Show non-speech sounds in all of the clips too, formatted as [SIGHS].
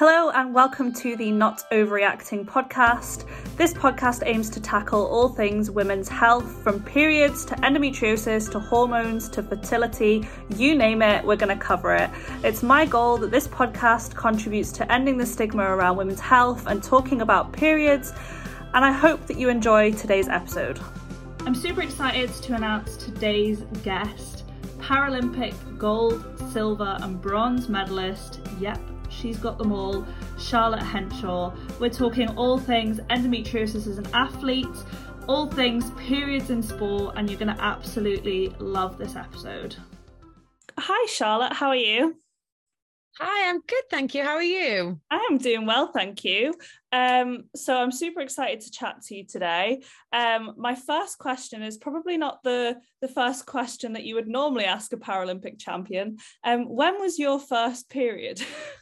Hello, and welcome to the Not Ovary Acting podcast. This podcast aims to tackle all things women's health from periods to endometriosis to hormones to fertility you name it, we're going to cover it. It's my goal that this podcast contributes to ending the stigma around women's health and talking about periods, and I hope that you enjoy today's episode. I'm super excited to announce today's guest Paralympic gold, silver, and bronze medalist. Yep, she's got them all. Charlotte Henshaw. We're talking all things endometriosis as an athlete, all things periods in sport, and you're going to absolutely love this episode. Hi, Charlotte. How are you? Hi, I'm good, thank you. How are you? I am doing well, thank you. Um, so I'm super excited to chat to you today. Um, my first question is probably not the the first question that you would normally ask a Paralympic champion. Um, when was your first period? [LAUGHS]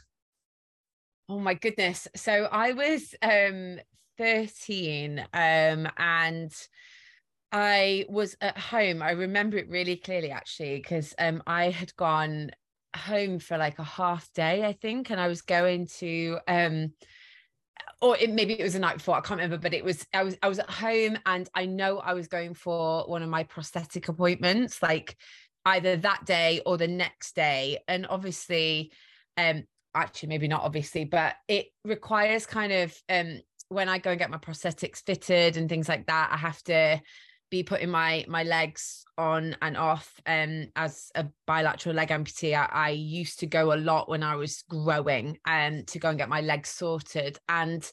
Oh my goodness. So I was um 13 um and I was at home. I remember it really clearly actually because um I had gone home for like a half day I think and I was going to um or it, maybe it was the night before I can't remember but it was I was I was at home and I know I was going for one of my prosthetic appointments like either that day or the next day and obviously um actually maybe not obviously but it requires kind of um when i go and get my prosthetics fitted and things like that i have to be putting my my legs on and off um as a bilateral leg amputee I, I used to go a lot when i was growing um to go and get my legs sorted and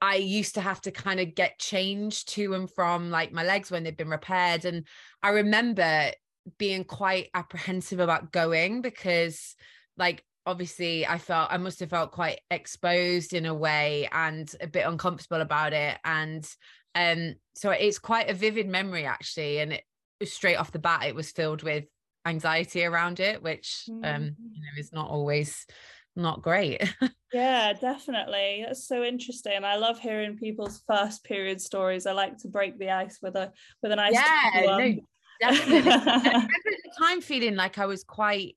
I used to have to kind of get changed to and from like my legs when they've been repaired. And I remember being quite apprehensive about going because like obviously I felt I must have felt quite exposed in a way and a bit uncomfortable about it. And um, so it's quite a vivid memory actually. And it straight off the bat, it was filled with anxiety around it, which um, mm. you know, is not always not great. [LAUGHS] yeah, definitely. That's so interesting. I love hearing people's first period stories. I like to break the ice with a with an ice. yeah, no, definitely. I [LAUGHS] remember at the time feeling like I was quite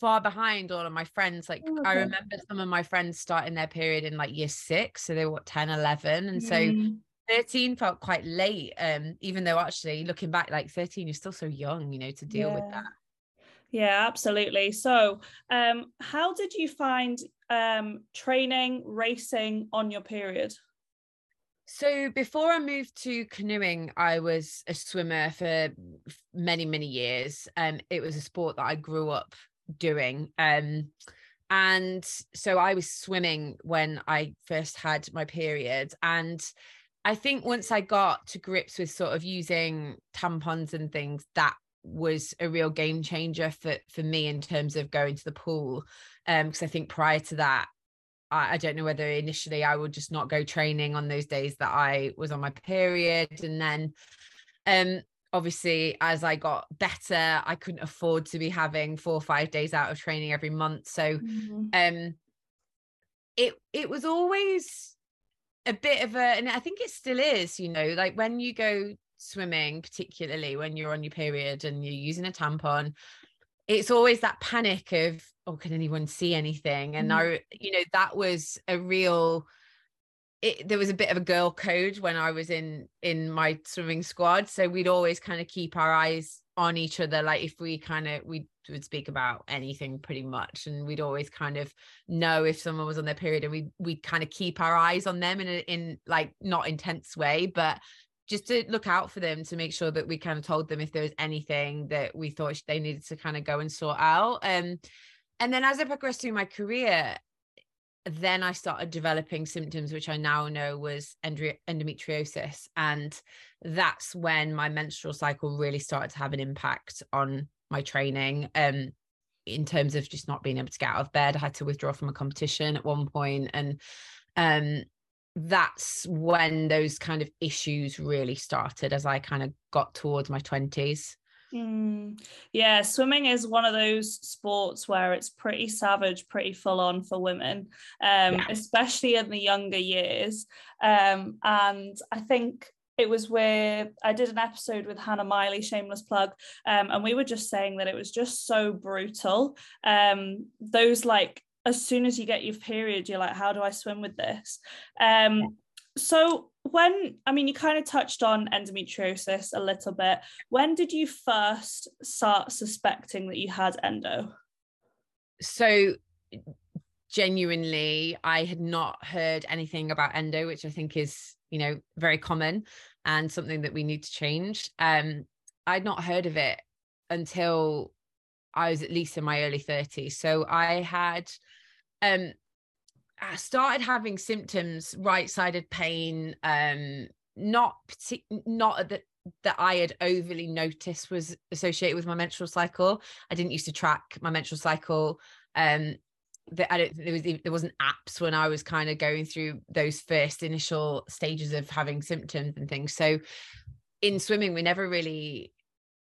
far behind all of my friends like oh, okay. i remember some of my friends starting their period in like year six so they were what 10 11 and mm. so 13 felt quite late um even though actually looking back like 13 you're still so young you know to deal yeah. with that yeah absolutely so um how did you find um training racing on your period so before I moved to canoeing, I was a swimmer for many, many years. Um, it was a sport that I grew up doing. Um, and so I was swimming when I first had my period. And I think once I got to grips with sort of using tampons and things, that was a real game changer for for me in terms of going to the pool. Um, because I think prior to that, I, I don't know whether initially I would just not go training on those days that I was on my period. And then um obviously as i got better i couldn't afford to be having four or five days out of training every month so mm-hmm. um it it was always a bit of a and i think it still is you know like when you go swimming particularly when you're on your period and you're using a tampon it's always that panic of oh can anyone see anything and mm-hmm. i you know that was a real it, there was a bit of a girl code when I was in in my swimming squad, so we'd always kind of keep our eyes on each other. Like if we kind of we would speak about anything pretty much, and we'd always kind of know if someone was on their period, and we we kind of keep our eyes on them in a, in like not intense way, but just to look out for them to make sure that we kind of told them if there was anything that we thought they needed to kind of go and sort out. Um, and then as I progressed through my career, then I started developing symptoms, which I now know was endometriosis. And that's when my menstrual cycle really started to have an impact on my training. Um, in terms of just not being able to get out of bed, I had to withdraw from a competition at one point, and um, that's when those kind of issues really started as I kind of got towards my twenties. Mm. Yeah, swimming is one of those sports where it's pretty savage, pretty full on for women, um, yeah. especially in the younger years. Um, and I think it was with I did an episode with Hannah Miley, shameless plug, um, and we were just saying that it was just so brutal. Um, those like as soon as you get your period, you're like, how do I swim with this? Um, so when I mean you kind of touched on endometriosis a little bit. When did you first start suspecting that you had endo? So genuinely I had not heard anything about endo, which I think is, you know, very common and something that we need to change. Um, I'd not heard of it until I was at least in my early 30s. So I had um I started having symptoms, right-sided pain, um, not not that that I had overly noticed was associated with my menstrual cycle. I didn't used to track my menstrual cycle. Um, I don't there was there wasn't apps when I was kind of going through those first initial stages of having symptoms and things. So in swimming, we never really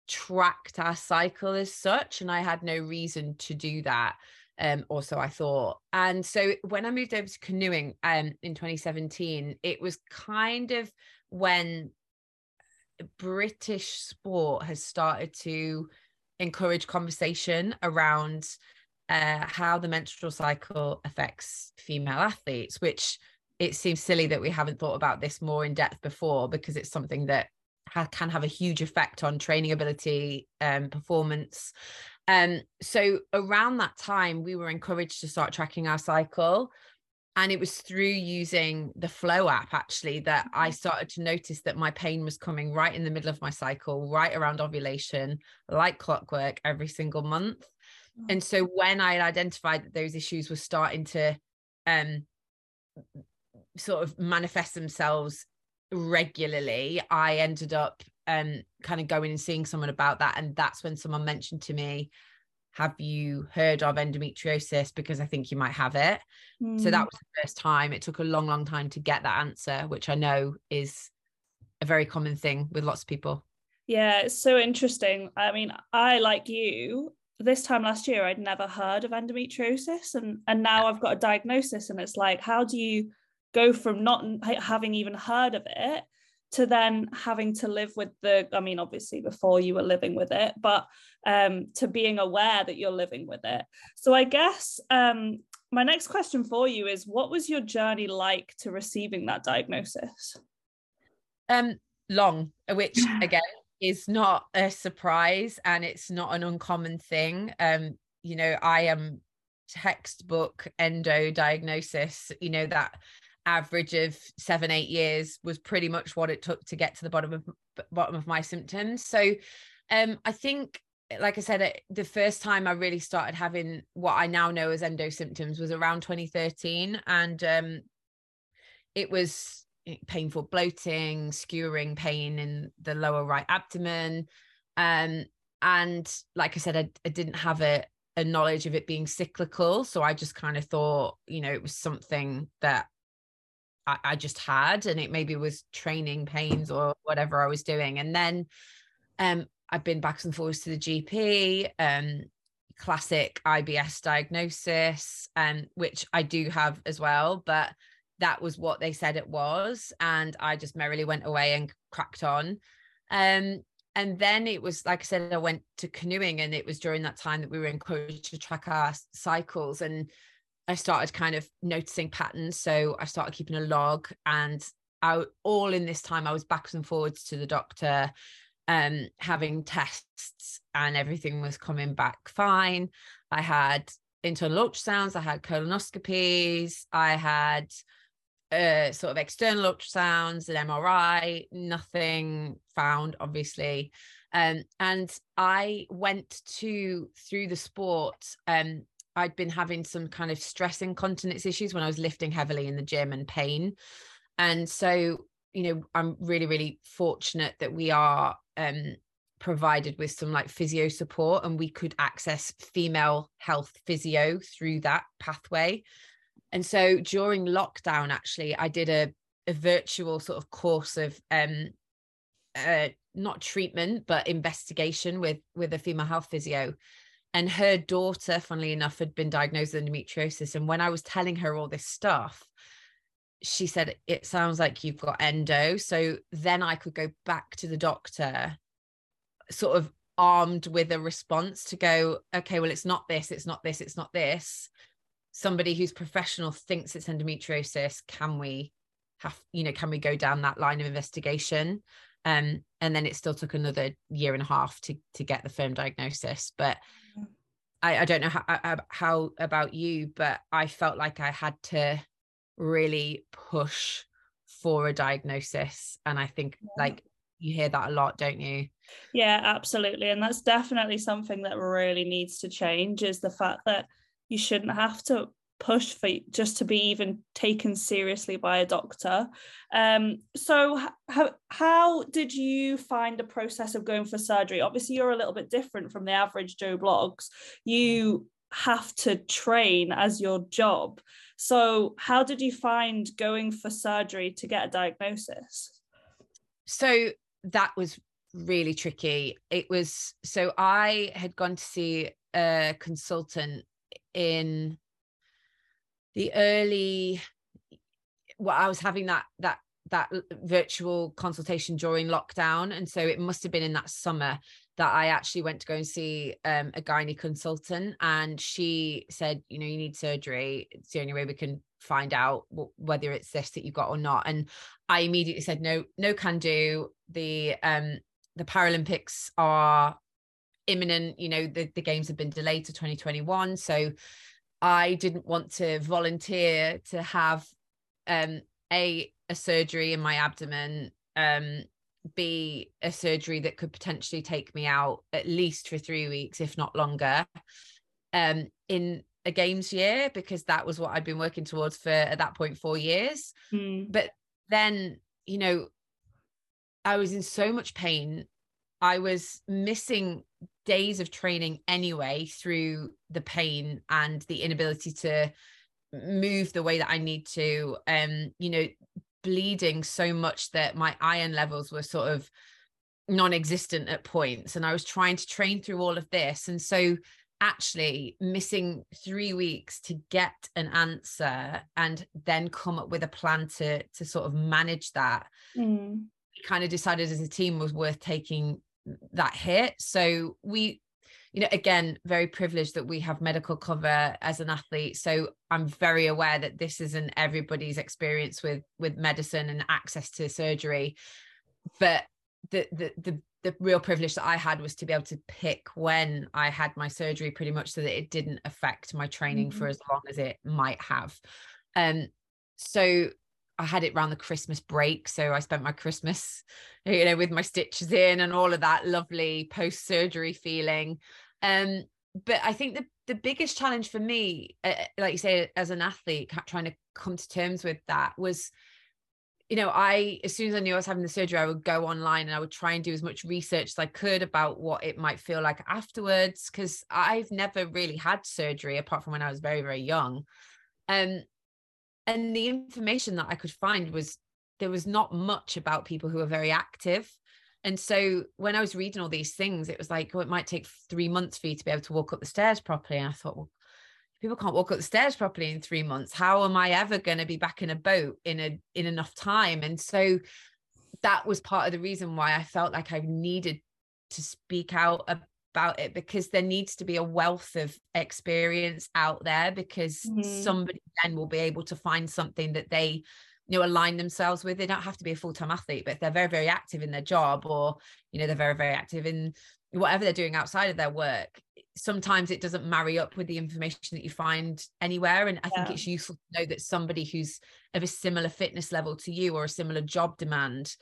tracked our cycle as such, and I had no reason to do that. Um, also I thought. And so when I moved over to canoeing um in 2017, it was kind of when British sport has started to encourage conversation around uh, how the menstrual cycle affects female athletes, which it seems silly that we haven't thought about this more in depth before because it's something that ha- can have a huge effect on training ability um, performance. Um, so around that time, we were encouraged to start tracking our cycle. And it was through using the Flo app actually that I mm-hmm. started to notice that my pain was coming right in the middle of my cycle, right around ovulation, like clockwork every single month and so when i identified that those issues were starting to um sort of manifest themselves regularly i ended up um kind of going and seeing someone about that and that's when someone mentioned to me have you heard of endometriosis because i think you might have it mm. so that hmm. was the first time it took a long long time to get that answer which i know is a very common thing with lots of people yeah it's so interesting i mean i like you this time last year I'd never heard of endometriosis and and now I've got a diagnosis and it's like how do you go from not having even heard of it to then having to live with the I mean obviously before you were living with it but um to being aware that you're living with it so I guess um my next question for you is what was your journey like to receiving that diagnosis um long which [LAUGHS] again is not a surprise and it's not an uncommon thing. Um, you know, I am textbook endo diagnosis, you know, that average of seven, eight years was pretty much what it took to get to the bottom of bottom of my symptoms. So um, I think like I said, the first time I really started having what I now know as endo symptoms was around 2013. And um, it was painful bloating, skewering pain in the lower right abdomen. Um, and like I said, I, I didn't have a, a knowledge of it being cyclical. So I just kind of thought, you know, it was something that I, I just had, and it maybe was training pains or whatever I was doing. And then um, I've been back and forwards to the GP, um, classic IBS diagnosis, um, which I do have as well. But that was what they said it was and i just merrily went away and cracked on um and then it was like i said i went to canoeing and it was during that time that we were encouraged to track our cycles and i started kind of noticing patterns so i started keeping a log and all in this time i was backwards and forwards to the doctor um having tests and everything was coming back fine i had internal ultrasounds i had colonoscopies i had uh, sort of external ultrasounds, an MRI, nothing found, obviously. Um, and I went to through the sport. Um, I'd been having some kind of stress incontinence issues when I was lifting heavily in the gym and pain. And so, you know, I'm really, really fortunate that we are um, provided with some like physio support and we could access female health physio through that pathway. And so during lockdown, actually, I did a, a virtual sort of course of um, uh, not treatment, but investigation with with a female health physio. And her daughter, funnily enough, had been diagnosed with endometriosis. And when I was telling her all this stuff, she said, It sounds like you've got endo. So then I could go back to the doctor, sort of armed with a response to go, Okay, well, it's not this, it's not this, it's not this somebody who's professional thinks it's endometriosis can we have you know can we go down that line of investigation um and then it still took another year and a half to to get the firm diagnosis but mm. I, I don't know how, how about you but i felt like i had to really push for a diagnosis and i think yeah. like you hear that a lot don't you yeah absolutely and that's definitely something that really needs to change is the fact that you shouldn't have to push for just to be even taken seriously by a doctor. Um, so how how did you find the process of going for surgery? Obviously, you're a little bit different from the average Joe Bloggs. You have to train as your job. So how did you find going for surgery to get a diagnosis? So that was really tricky. It was so I had gone to see a consultant in the early well i was having that that that virtual consultation during lockdown. And so it must have been in that summer that I actually went to go and see um, a gynae consultant. And she said you know you need surgery. It's the only way we can find out w- whether it's this that you've got or not. And I immediately said no no can do. The um the Paralympics are imminent. You know the, the games have been delayed to 2021 so I didn't want to volunteer to have um, a a surgery in my abdomen, um, b a surgery that could potentially take me out at least for three weeks, if not longer, um, in a games year because that was what I'd been working towards for at that point four years. Mm. But then, you know, I was in so much pain. I was missing days of training anyway through the pain and the inability to move the way that I need to um you know bleeding so much that my iron levels were sort of non-existent at points and I was trying to train through all of this and so actually missing 3 weeks to get an answer and then come up with a plan to to sort of manage that mm. kind of decided as a team was worth taking that hit. So we, you know, again, very privileged that we have medical cover as an athlete. So I'm very aware that this isn't everybody's experience with with medicine and access to surgery. But the the the the real privilege that I had was to be able to pick when I had my surgery pretty much so that it didn't affect my training mm-hmm. for as long as it might have. Um so I had it around the Christmas break. So I spent my Christmas, you know, with my stitches in and all of that lovely post surgery feeling. Um, but I think the, the biggest challenge for me, uh, like you say, as an athlete, trying to come to terms with that was, you know, I, as soon as I knew I was having the surgery, I would go online and I would try and do as much research as I could about what it might feel like afterwards. Cause I've never really had surgery apart from when I was very, very young. Um, and the information that I could find was there was not much about people who are very active. And so when I was reading all these things, it was like, oh, it might take three months for you to be able to walk up the stairs properly. And I thought, well, people can't walk up the stairs properly in three months. How am I ever going to be back in a boat in a in enough time? And so that was part of the reason why I felt like I needed to speak out about it because there needs to be a wealth of experience out there because mm-hmm. somebody then will be able to find something that they you know align themselves with they don't have to be a full-time athlete but they're very very active in their job or you know they're very very active in whatever they're doing outside of their work sometimes it doesn't marry up with the information that you find anywhere and i yeah. think it's useful to know that somebody who's of a similar fitness level to you or a similar job demand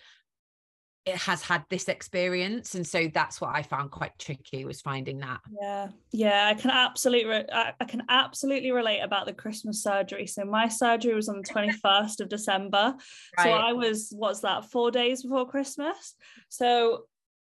it has had this experience and so that's what i found quite tricky was finding that yeah yeah i can absolutely re- I, I, can absolutely relate about the christmas surgery so my surgery was on the [LAUGHS] 21st of december right. so i was what's that four days before christmas so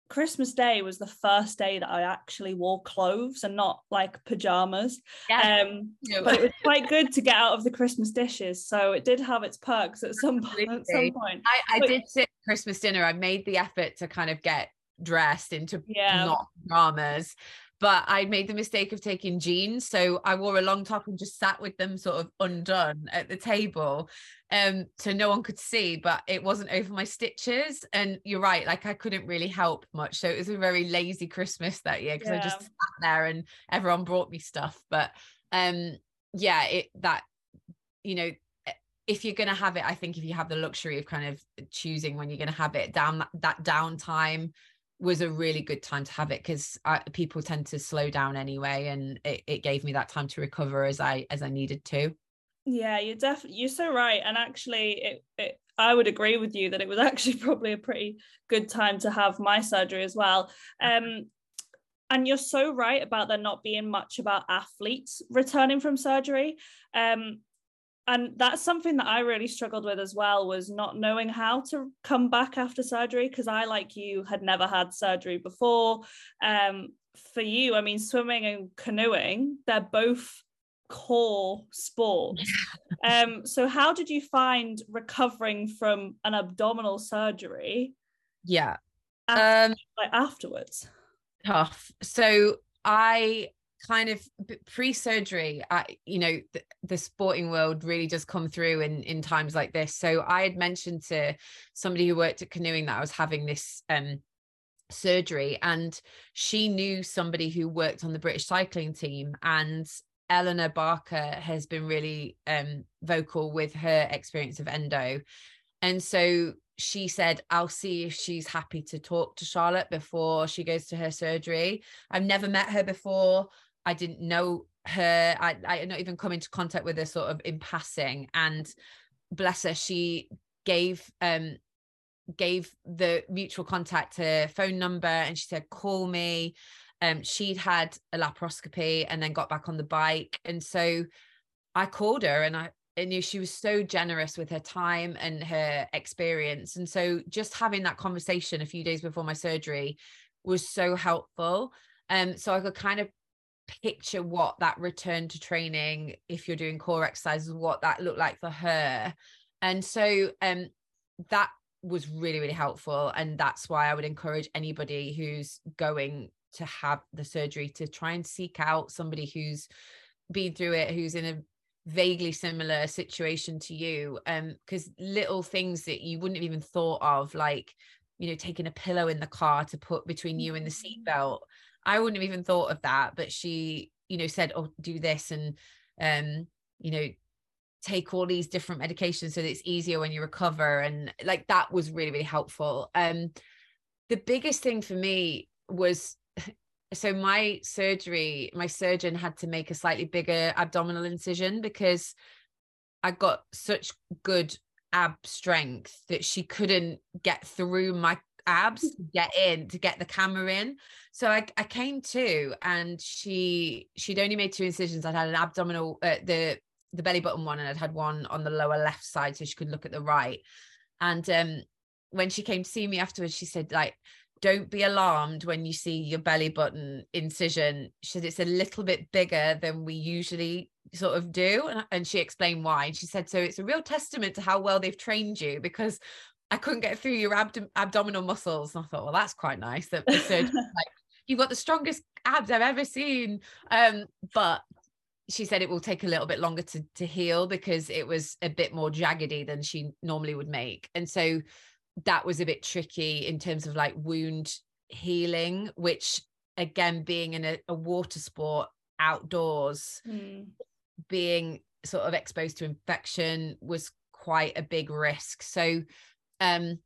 Christmas Day was the first day that I actually wore clothes and not like pajamas. Yeah. Um, but it was quite [LAUGHS] good to get out of the Christmas dishes. So it did have its perks at some point. [LAUGHS] At some point. I, I but, did sit Christmas dinner. I made the effort to kind of get dressed into yeah. not pajamas but I made the mistake of taking jeans. So I wore a long top and just sat with them sort of undone at the table. Um, so no one could see, but it wasn't over my stitches. And you're right, like I couldn't really help much. So it was a very lazy Christmas that year because yeah. I just sat there and everyone brought me stuff. But um yeah it that you know if you're going to have it i think if you have the luxury of kind of choosing when you're going to have it down that, downtime was a really good time to have it because people tend to slow down anyway and it, it gave me that time to recover as i as i needed to. Yeah you're definitely you're so right and actually it, it i would agree with you that it was [LAUGHS] actually probably a pretty good time to have my surgery as well. Um and you're so right about there not being much about athletes returning from surgery. Um and that's something that I really struggled with as well was not knowing how to come back after surgery because I like you had never had surgery before. Um for you I mean swimming and canoeing they're both core sports. [LAUGHS] Um so how did you find recovering from an abdominal surgery yeah. after, um like afterwards? Tough. So I kind of pre-surgery you know the, the, sporting world really does come through in in times like this so i had mentioned to somebody who worked at canoeing that i was having this um surgery and she knew somebody who worked on the british cycling team and Elinor Barker has been really um vocal with her experience of endo and so she said, I'll see if she's happy to talk to Charlotte before she goes to her surgery. I've never met her before. I didn't know her. I, I had not even come into contact with her sort of in passing. And bless her, she gave um gave the mutual contact her phone number and she said, call me. Um, she'd had a laparoscopy and then got back on the bike. And so I called her and I, I knew she was so generous with her time and her experience. And so just having that conversation a few days before my surgery was so helpful. Um, so I could kind of picture what that return to training if you're doing core exercises what that looked like for her. And so um that was really really helpful. And that's why i would encourage anybody who's going to have the surgery to try and seek out somebody who's been through it who's in a vaguely similar situation to you. Um because little things that you wouldn't have even thought of like you know taking a pillow in the car to put between you and the mm. seatbelt I wouldn't have even thought of that, but she, you know, said, "Oh, do this," and um, you know, take all these different medications so that it's easier when you recover, and like that was really, really helpful. Um, the biggest thing for me was [SIGHS] so my surgery, my surgeon had to make a slightly bigger abdominal incision because I got such good ab strength that she couldn't get through my abs to get in to get the camera in. So I, I came to and she she'd only made two incisions. I'd had an abdominal uh, the the belly button one and i'd had one on the lower left side so she could look at the right. And um when she came to see me afterwards she said like don't be alarmed when you see your belly button incision. She said it's a little bit bigger than we usually sort of do. And, and she explained why. And she said so it's a real testament to how well they've trained you because I couldn't get through your abdom- abdominal muscles. And I thought, well, that's quite nice. That the surgeon [LAUGHS] like, you've got the strongest abs I've ever seen. Um, but she said it will take a little bit longer to to heal because it was a bit more jaggedy than she normally would make. And so that was a bit tricky in terms of like wound healing, which again, being in a, a water sport outdoors, mm. being sort of exposed to infection was quite a big risk. So um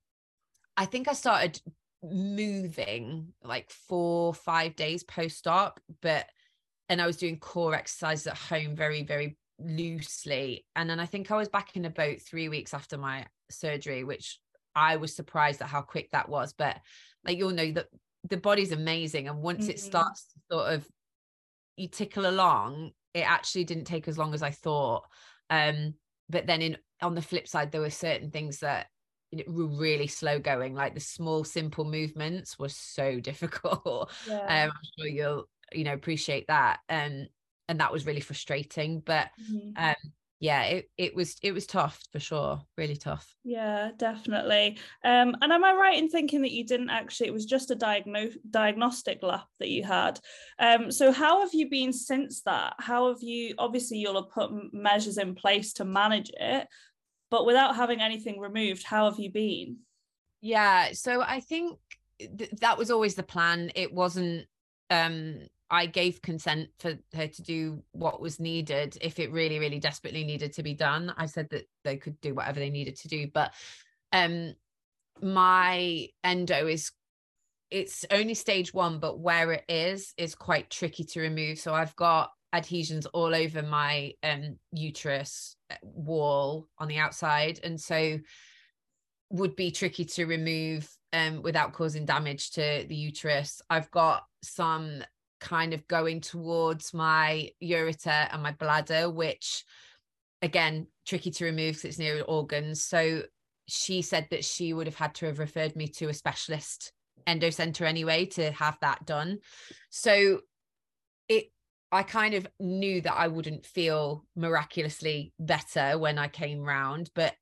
i think i started moving like four five days post-op but and i was doing core exercises at home very very loosely. And then i think i was back in a boat three weeks after my surgery which i was surprised at how quick that was. But like you'll know that the body's amazing and once mm-hmm. it starts to sort of you tickle along it actually didn't take as long as i thought. Um but then in on the flip side there were certain things that were really slow going like the small simple movements were so [LAUGHS] difficult yeah. um, i'm sure you'll you know appreciate that and and that was really frustrating but mm-hmm. um yeah it, it was it was tough for sure really tough yeah definitely um and am i right in thinking that you didn't actually it was just a diagnose diagnostic lap that you had um so how have you been since that how have you obviously you'll have put measures in place to manage it but without having anything removed how have you been yeah so i think th- that was always the plan it wasn't um I gave consent for her to do what was needed if it really, really desperately needed to be done. I said that they could do whatever they needed to do. But um my endo is it's only stage one, but where it is is quite tricky to remove. So I've got adhesions all over my um uterus uh, wall on the outside. And so would be tricky to remove um, without causing damage to the uterus. I've got some kind of going towards my ureter and my bladder, which again, tricky to remove because it's near organs. So she said that she would have had to have referred me to a specialist endo center anyway to have that done. So I kind of knew that I wouldn't feel miraculously better when I came round, but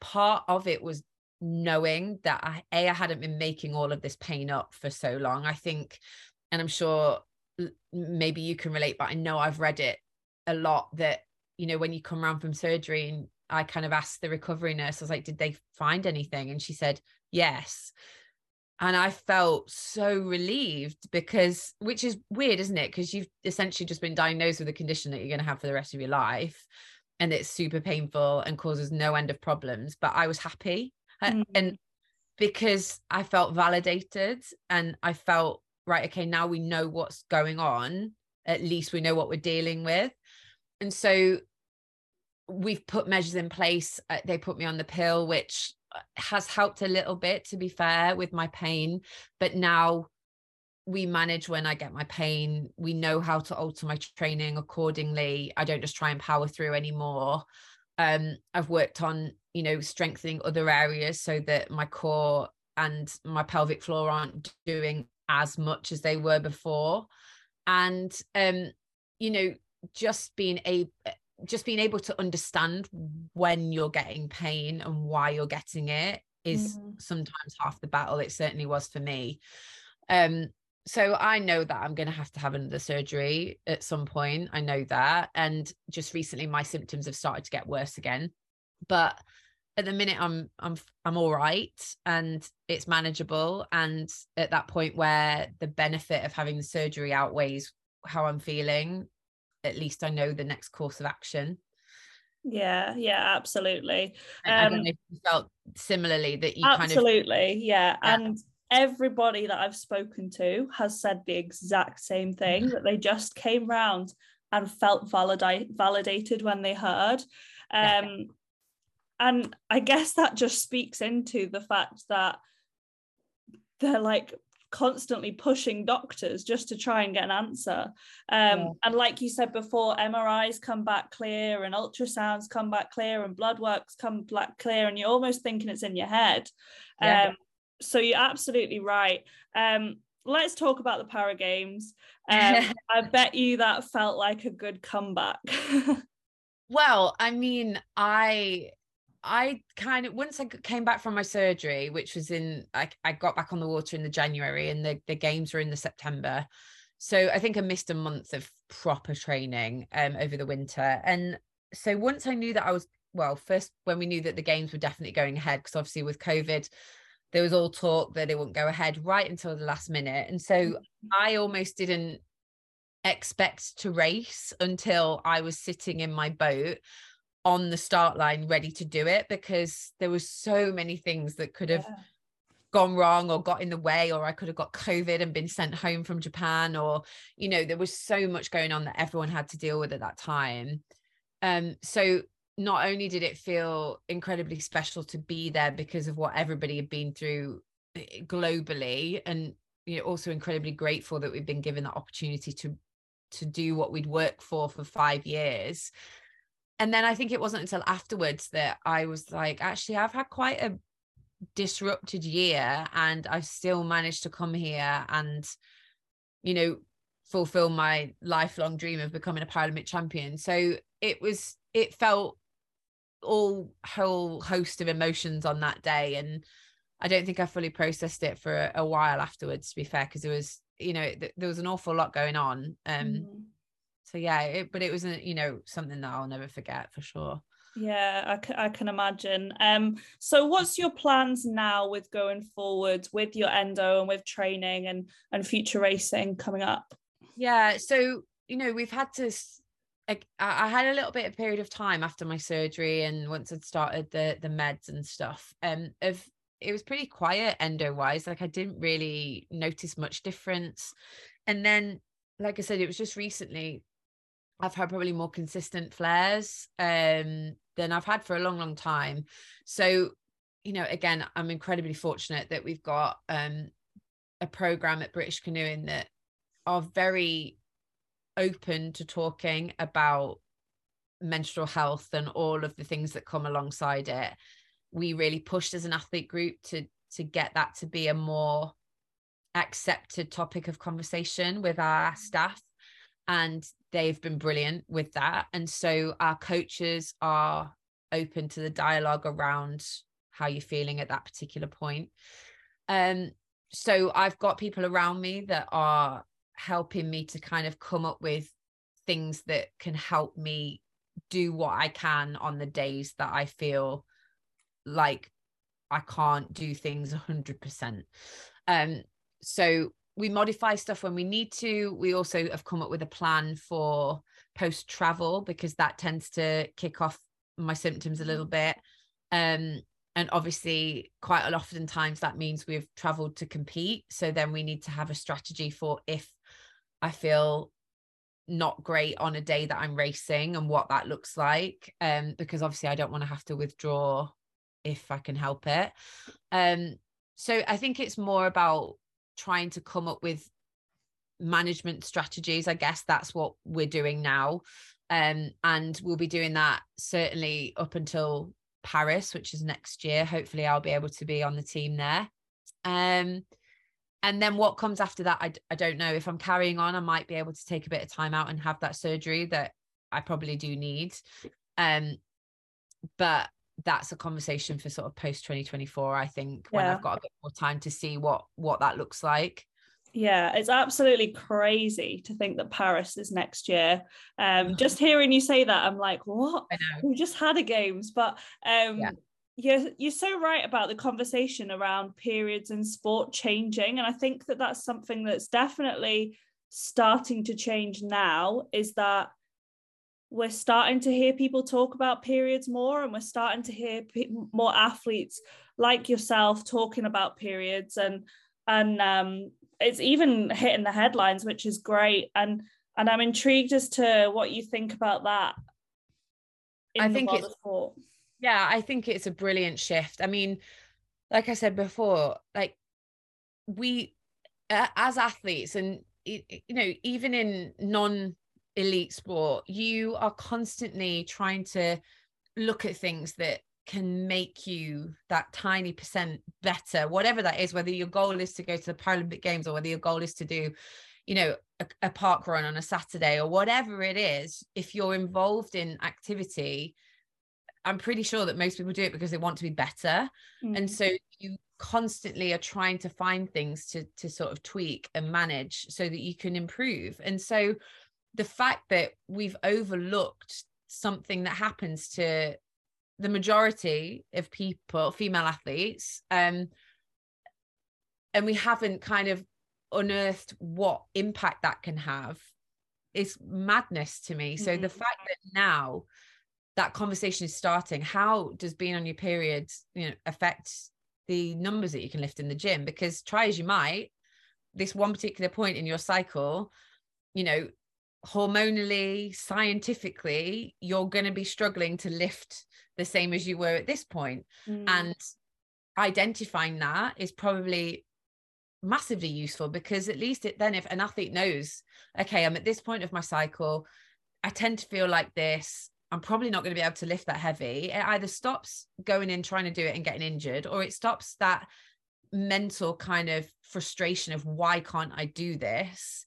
part of it was knowing that I, a I hadn't been making all of this pain up for so long. I think, and I'm sure maybe you can relate, but I know I've read it a lot that, you know, when you come round from surgery and I kind of asked the recovery nurse, I was like, did they find anything? And she said, yes. And I felt so relieved because, which is weird, isn't it? Because you've essentially just been diagnosed with a condition that you're going to have for the rest of your life. And it's super painful and causes no end of problems. But I was happy. Mm-hmm. And because I felt validated and I felt right, okay, now we know what's going on. At least we know what we're dealing with. And so we've put measures in place. Uh, they put me on the pill, which has helped a little bit, to be fair, with my pain. But now we manage when I get my pain. We know how to alter my training accordingly. I don't just try and power through anymore. Um, I've worked on, you know, strengthening other areas so that my core and my pelvic floor aren't doing as much as they were before and um you know just being a just being able to understand when you're getting pain and why you're getting it is mm-hmm. sometimes half the battle. It certainly was for me. Um so i know that i'm going to have to have another surgery at some point. I know that. And just recently my symptoms have started to get worse again. But at the minute i'm i'm i'm all right and it's manageable. And at that point where the benefit of having the surgery outweighs how i'm feeling at least i know the next course of action. Yeah yeah absolutely. Um, i don't um, know if you felt similarly that you absolutely kind of, yeah. yeah. and everybody that i've spoken to has said the exact same thing [LAUGHS] that they just came round and felt validate, validated when they heard. Um yeah and I guess that just speaks into the fact that they're like constantly pushing doctors just to try and get an answer. Um, yeah. And like you said before, MRIs come back clear and ultrasounds come back clear and blood works come back clear, and you're almost thinking it's in your head. Yeah. Um, so you're absolutely right. Um, let's talk about the Para Games. Um, [LAUGHS] I bet you that felt like a good comeback. [LAUGHS] well, I mean, I I kind of once I came back from my surgery, which was in I, I got back on the water in the January and the, the games were in the September. So I think I missed a month of proper training um over the winter. And so once I knew that I was well, first when we knew that the games were definitely going ahead, because obviously with COVID, there was all talk that it wouldn't go ahead right until the last minute. And so mm-hmm. I almost didn't expect to race until I was sitting in my boat on the start line ready to do it because there was so many things that could have yeah. gone wrong or got in the way or I could have got covid and been sent home from Japan or you know there was so much going on that everyone had to deal with at that time um so not only did it feel incredibly special to be there because of what everybody had been through eh, globally and you know also incredibly grateful that we've been given the opportunity to to do what we'd worked for for 5 years and then I think it wasn't until afterwards that I was like, actually, I've had quite a disrupted year and I've still managed to come here and, you know, fulfill my lifelong dream of becoming a Paralympic champion. So it was, it felt all whole host of emotions on that day. And I don't think I fully processed it for a, a while afterwards, to be fair, because it was, you know, th- there was an awful lot going on. Um, mm-hmm so yeah it, but it was a, you know something that i'll never forget for sure yeah I, c- I can imagine um so what's your plans now with going forward with your endo and with training and and future racing coming up Yeah. So, you know, we've had to I, had a little bit of period of time after my surgery and once I'd started the the meds and stuff, um, of it was pretty quiet endo wise. Like I didn't really notice much difference. And then, like I said, it was just recently I've had probably more consistent flares um, than I've had for a long, long time. So, you know, again, I'm incredibly fortunate that we've got um, a program at British Canoeing that are very open to talking about menstrual health and all of the things that come alongside it. We really pushed as an athlete group to to get that to be a more accepted topic of conversation with our staff. And they've been brilliant with that and so our coaches are open to the dialogue around how you're feeling at that particular point um so i've got people around me that are helping me to kind of come up with things that can help me do what I can on the days that I feel like I can't do things 100%. Um, so we modify stuff when we need to. We also have come up with a plan for post travel because that tends to kick off my symptoms a little bit. Um, and obviously, quite a lot often times that means we've traveled to compete. So then we need to have a strategy for if I feel not great on a day that I'm racing and what that looks like. Um, because obviously I don't want to have to withdraw if I can help it. Um, so I think it's more about trying to come up with management strategies. I guess that's what we're doing now. Um, and we'll be doing that certainly up until Paris, which is next year. Hopefully, I'll be able to be on the team there. Um, and then what comes after that I, I don't know if i'm carrying on i might be able to take a bit of time out and have that surgery that i probably do need um but that's a conversation for sort of post 2024 i think when i've got a bit more time to see what what that looks like. Yeah it's absolutely crazy to think that paris is next year. Um [LAUGHS] just hearing you say that i'm like what? We just had a games. But um yeah you're you're so right about the conversation around periods and sport changing and i think that that's something that's definitely starting to change now is that we're starting to hear people talk about periods more and we're starting to hear pe- more athletes like yourself talking about periods and and um, it's even hitting the headlines which is great and and i'm intrigued as to what you think about that i think it's yeah i think it's a brilliant shift. I mean like i said before like we uh, as athletes and you know even in non elite sport you are constantly trying to look at things that can make you that tiny percent better whatever that is whether your goal is to go to the paralympic games or whether your goal is to do you know a, a park run on a saturday or whatever it is if you're involved in activity I'm pretty sure that most people do it because they want to be better. Mm. And so you constantly are trying to find things to to sort of tweak and manage so that you can improve. And so the fact that we've overlooked something that happens to the majority of people, female athletes, um, and we haven't kind of unearthed what impact that can have is madness to me. So mm-hmm. the fact that now that conversation is starting how does being on your period you know affect the numbers that you can lift in the gym because try as you might this one particular point in your cycle you know hormonally scientifically you're going to be struggling to lift the same as you were at this point. Mm. and identifying that is probably massively useful because at least it then if an athlete knows okay i'm at this point of my cycle i tend to feel like this I'm probably not going to be able to lift that heavy. It either stops going in trying to do it and getting injured, or it stops that mental kind of frustration of why can't I do this?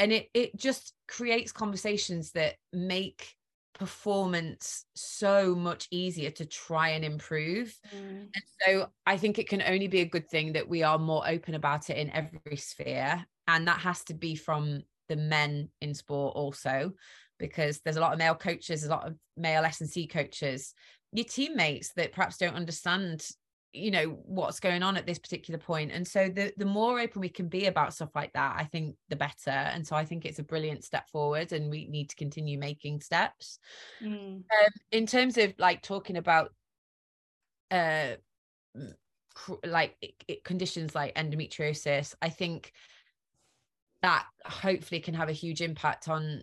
And it it just creates conversations that make performance so much easier to try and improve. Mm. And so I think it can only be a good thing that we are more open about it in every sphere. And that has to be from the men in sport also because there's a lot of male coaches, a lot of male S and C coaches, your teammates that perhaps don't understand you know what's going on at this particular point. And so the the more open we can be about stuff like that i think the better. And so i think it's a brilliant step forward and we need to continue making steps. Mm. um, in terms of like talking about uh like it, conditions like endometriosis i think that hopefully can have a huge impact on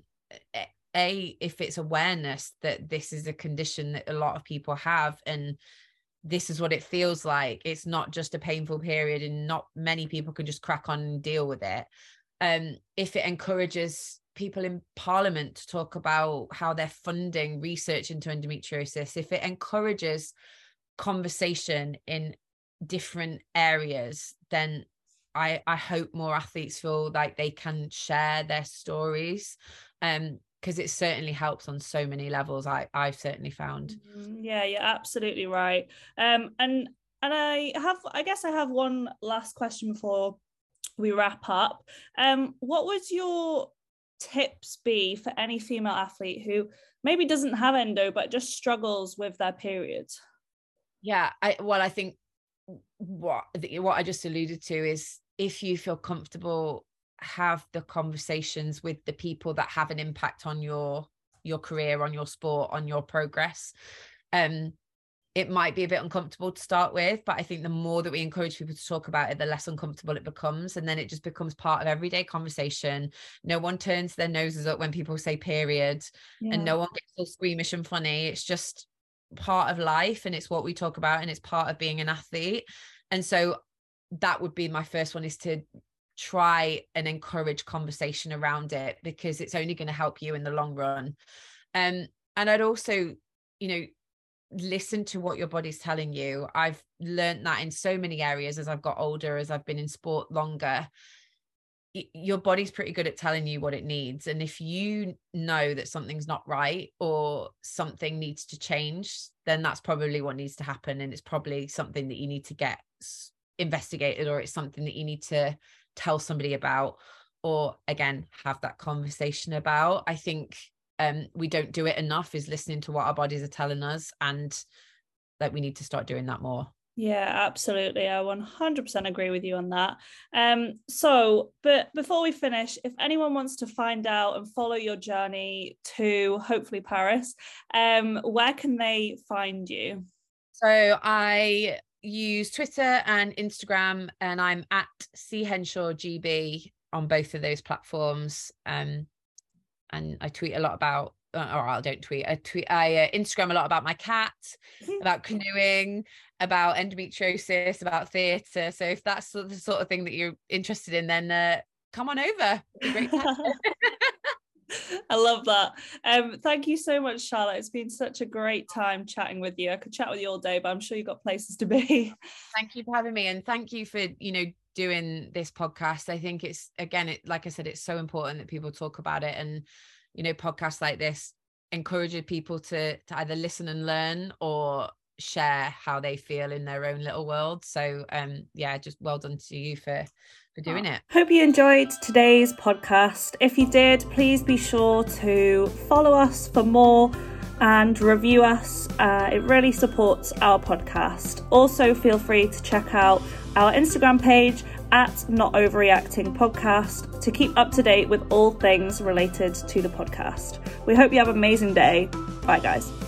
a if it's awareness that this is a condition that a lot of people have and this is what it feels like. It's not just a painful period and not many people can just crack on and deal with it. Um if it encourages people in parliament to talk about how they're funding research into endometriosis if it encourages conversation in different areas then i i hope more athletes feel like they can share their stories. Um because it certainly helps on so many levels i i've certainly found. Mm-hmm. yeah you're absolutely right. Um and and i have i guess i have one last question before we wrap up. Um what would your tips be for any female athlete who maybe doesn't have endo but just struggles with their periods yeah i well i think what what i just alluded to is if you feel comfortable have the conversations with the people that have an impact on your your career on your sport on your progress. Um it might be a bit uncomfortable to start with but i think the more that we encourage people to talk about it the less uncomfortable it becomes and then it just becomes part of everyday conversation. No one turns their noses up when people say period yeah. and no one gets so squeamish and funny. It's just part of life and it's what we talk about and it's part of being an athlete. And so that would be my first one is to try and encourage conversation around it because it's only going to help you in the long run. Um and i'd also you know listen to what your body's telling you. I've learned that in so many areas as i've got older as i've been in sport longer. Your body's pretty good at telling you what it needs and if you know that something's not right or something needs to change then that's probably what needs to happen and it's probably something that you need to get investigated or it's something that you need to tell somebody about or again have that conversation about i think um we don't do it enough is listening to what our bodies are telling us and that we need to start doing that more yeah, absolutely. I 100% agree with you on that. Um, so, but before we finish, if anyone wants to find out and follow your journey to hopefully Paris, um, where can they find you? So, I use Twitter and Instagram, and I'm at C Henshaw GB on both of those platforms. Um, and I tweet a lot about, uh, or I don't tweet. I tweet. I uh, Instagram a lot about my cat, [LAUGHS] about canoeing, about endometriosis, about theatre. So if that's the sort of thing that you're interested in, then uh, come on over. [LAUGHS] [LAUGHS] [LAUGHS] I love that. Um, thank you so much, Charlotte. It's been such a great time chatting with you. I could chat with you all day, but I'm sure you've got places to be. [LAUGHS] Thank you for having me, and thank you for you know doing this podcast. I think it's again, it like I said, it's so important that people talk about it, and you know, podcasts like this encourages people to to either listen and learn or share how they feel in their own little world. So um yeah, just well done to you for for doing it. Hope you enjoyed today's podcast. If you did, please be sure to follow us for more and review us. Uh, it really supports our podcast. Also, feel free to check out our Instagram page at Not Ovary Acting Podcast to keep up to date with all things related to the podcast. We hope you have an amazing day. Bye, guys.